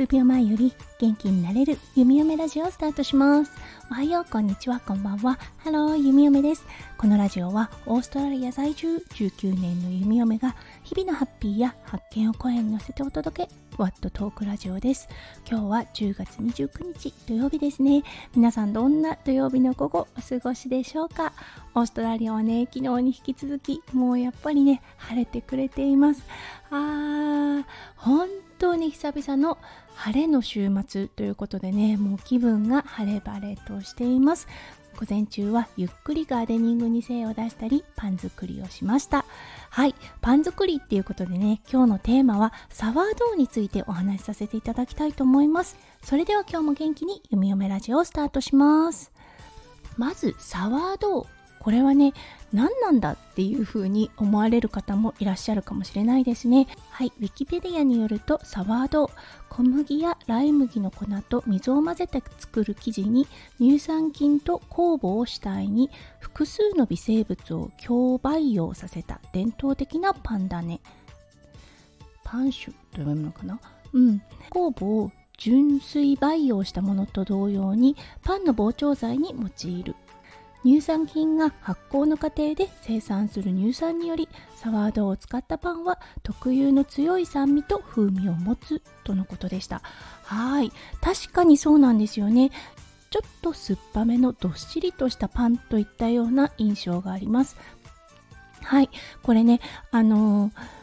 数秒前より元気になれる弓嫁ラジオをスタートします。おはようこんにちはこんばんは。ハロー弓嫁です。このラジオはオーストラリア在住19年の弓嫁が日々のハッピーや発見を声に乗せてお届け。ワットトークラジオです。今日は10月29日土曜日ですね。皆さんどんな土曜日の午後お過ごしでしょうか？オーストラリアはね昨日に引き続きもうやっぱりね晴れてくれています。あー本当に久々の晴れの週末ということでねもう気分が晴れ晴れとしています。午前中はゆっくりガーデニングに精を出したりパン作りをしました。はいパン作りっていうことでね今日のテーマはサワードーについてお話しさせていただきたいと思います。それでは今日も元気にゆみよめラジオをスタートします。まずサワードーこれはね何なんだっていう風に思われる方もいらっしゃるかもしれないですね。はいウィキペディアによるとサワード小麦やライ麦の粉と水を混ぜて作る生地に乳酸菌と酵母を主体に複数の微生物を共培養させた伝統的なパンだねパン種と呼ぶのかな？うん。酵母を純粋培養したものと同様にパンの膨張剤に用いる。乳酸菌が発酵の過程で生産する乳酸によりサワードを使ったパンは特有の強い酸味と風味を持つとのことでした。はい。確かにそうなんですよね。ちょっと酸っぱめのどっしりとしたパンといったような印象があります。はい。これねあのー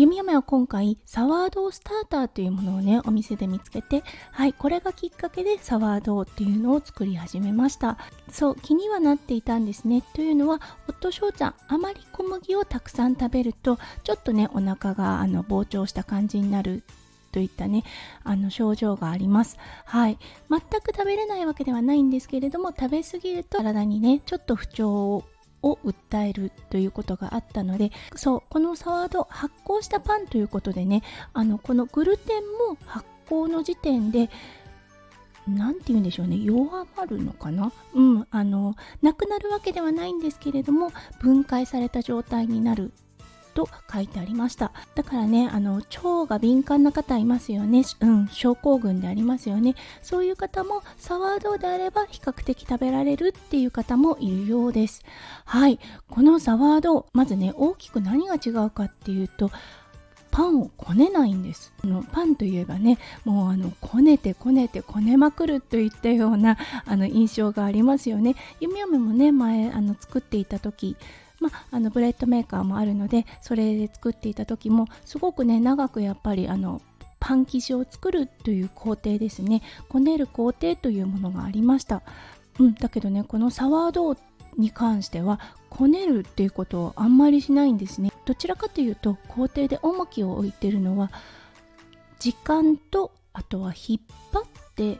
弓嫁は今回サワードースターターというものをねお店で見つけてはいこれがきっかけでサワードっていうのを作り始めました。そう気にはなっていたんですね。というのは夫翔ちゃんあまり小麦をたくさん食べるとちょっとねお腹があの膨張した感じになるといったねあの症状があります。はい。全く食べれないわけではないんですけれども食べ過ぎると体にねちょっと不調を訴えるということがあったのでそうこのサワード発酵したパンということでねあのこのグルテンも発酵の時点で何て言うんでしょうね弱まるのかな？うんあのなくなるわけではないんですけれども分解された状態になると書いてありました。だからねあの腸が敏感な方いますよね。うん症候群でありますよね。そういう方もサワードであれば比較的食べられるっていう方もいるようです。はい。このサワードまずね大きく何が違うかっていうとパンをこねないんです。あのパンといえばねもうあのこねてこねてこねまくるといったようなあの印象がありますよね。ゆみやめもね前あの作っていた時まあ、あのブレッドメーカーもあるのでそれで作っていた時もすごくね長くやっぱりあのパン生地を作るという工程ですね。こねる工程というものがありました。うんだけどねこのサワードウに関してはこねるっていうことをあんまりしないんですね。どちらかというと工程で重きを置いてるのは時間とあとは引っ張って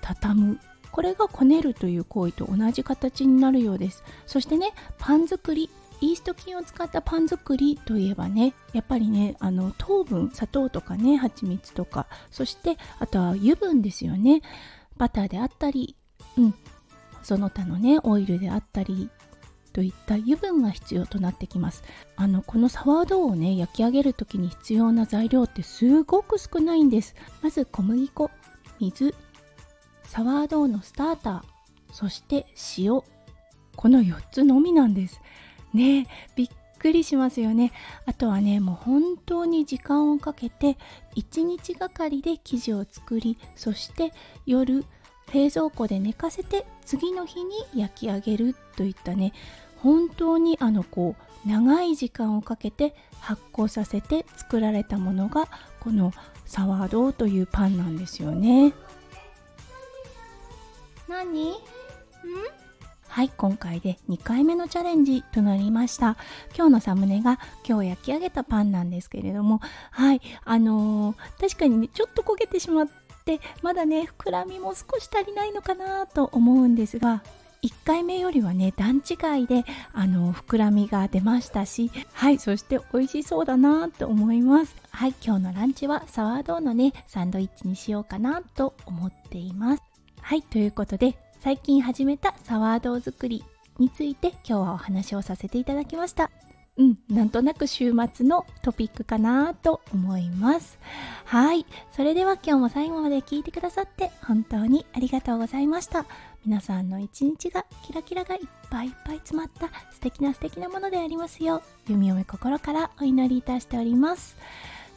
畳むこれがこねるという行為と同じ形になるようです。そしてねパン作りイースト菌を使ったパン作りといえばねやっぱりねあの糖分砂糖とかね蜂蜜とかそしてあとは油分ですよね。バターであったりうんその他のねオイルであったりといった油分が必要となってきます。あのこのサワードをね焼き上げる時に必要な材料ってすごく少ないんです。まず小麦粉水サワードーのスターターそして塩。この4つのみなんです。ねびっくりしますよね。あとはねもう本当に時間をかけて1日がかりで生地を作りそして夜冷蔵庫で寝かせて次の日に焼き上げるといったね本当にあのこう長い時間をかけて発酵させて作られたものがこのサワードーというパンなんですよね。何？ん？はい今回で2回目のチャレンジとなりました。今日のサムネが今日焼き上げたパンなんですけれども。はいあのー、確かにねちょっと焦げてしまってまだね膨らみも少し足りないのかなと思うんですが1回目よりはね段違いであの膨らみが出ましたしはいそして美味しそうだなと思います。はい今日のランチはサワードーのねサンドイッチにしようかなと思っています。はいということで最近始めたサワードー作りについて今日はお話をさせていただきましたうん、なんとなく週末のトピックかなと思います。はい。それでは今日も最後まで聞いてくださって本当にありがとうございました。皆さんの一日がキラキラがいっぱいいっぱい詰まった素敵な素敵なものでありますよう、弓嫁心からお祈りいたしております。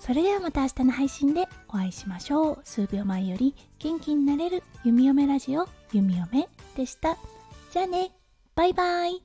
それではまた明日の配信でお会いしましょう。数秒前より元気になれる弓嫁ラジオ、弓嫁でした。じゃあね、バイバイ。